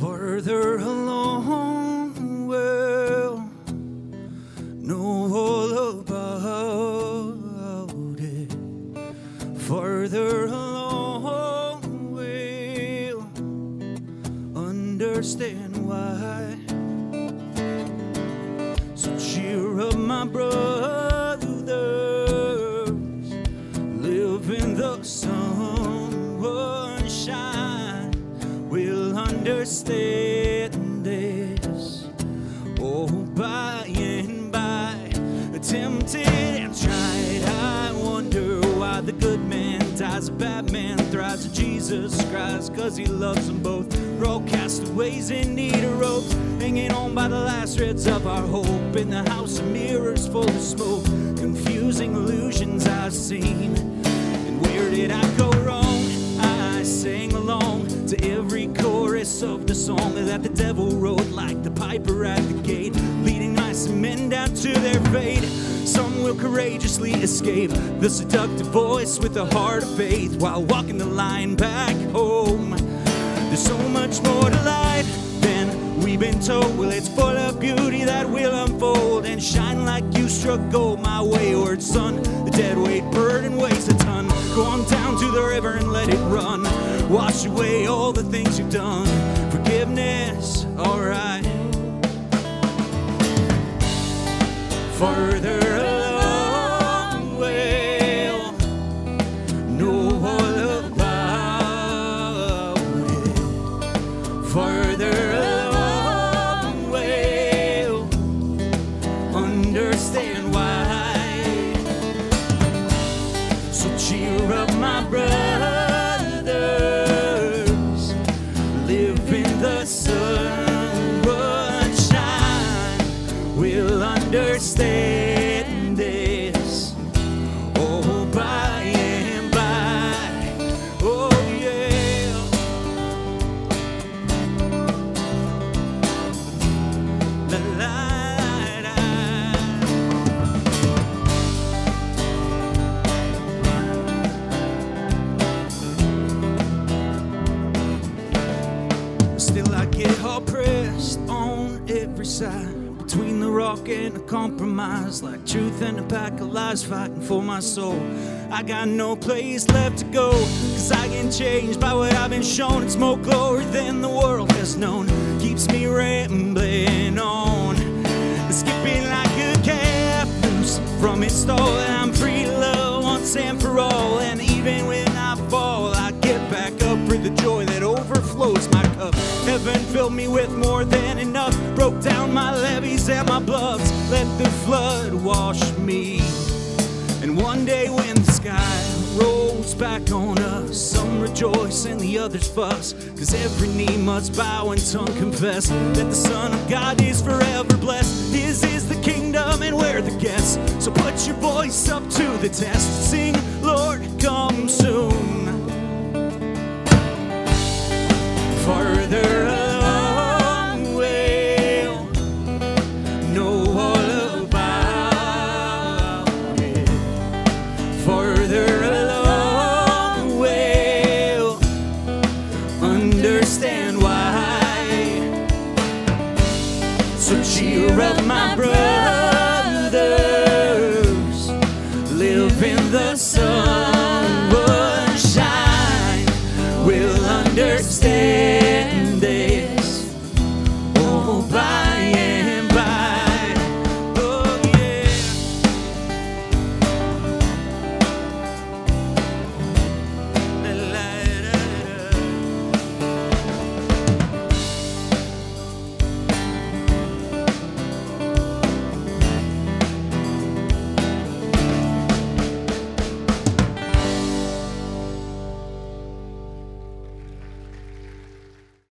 Farther along, well, know all about it. Farther along, well, understand why. So cheer up, my brothers, this. Oh, by and by, tempted and tried. I wonder why the good man dies, a bad man thrives, Jesus cries, cause he loves them both. All castaways in need of ropes, hanging on by the last threads of our hope. In the house of mirrors full of smoke, confusing illusions I've seen. And where did I go wrong? Song that the devil wrote, like the piper at the gate, leading and men down to their fate. Some will courageously escape the seductive voice with a heart of faith while walking the line back home. There's so much more to life than we've been told. Well, it's full of beauty that will unfold and shine like you struck gold, my wayward son. The dead weight burden weighs a ton. Go on down to the river and let it run. Wash away all the things you've done. Forgiveness, alright. Further along, well, know all about it. Further along, well, understand why. So cheer up, my brothers, live in the sunshine. We'll understand this. Oh, by and by. Oh, yeah. Between the rock and the compromise, like truth and a pack of lies fighting for my soul. I got no place left to go, cause I get changed by what I've been shown. It's more glory than the world has known. Keeps me rambling on, skipping like a calf loose from its stall. And I'm free love once and for all. And even when I fall, I get back up for the joy that overflows my. Heaven filled me with more than enough. Broke down my levees and my bluffs. Let the flood wash me. And one day when the sky rolls back on us, some rejoice and the others fuss. Cause every knee must bow and tongue confess that the Son of God is forever blessed. His is the kingdom and we're the guests. So put your voice up to the test. Sing, Lord, come soon. Further up, my brother.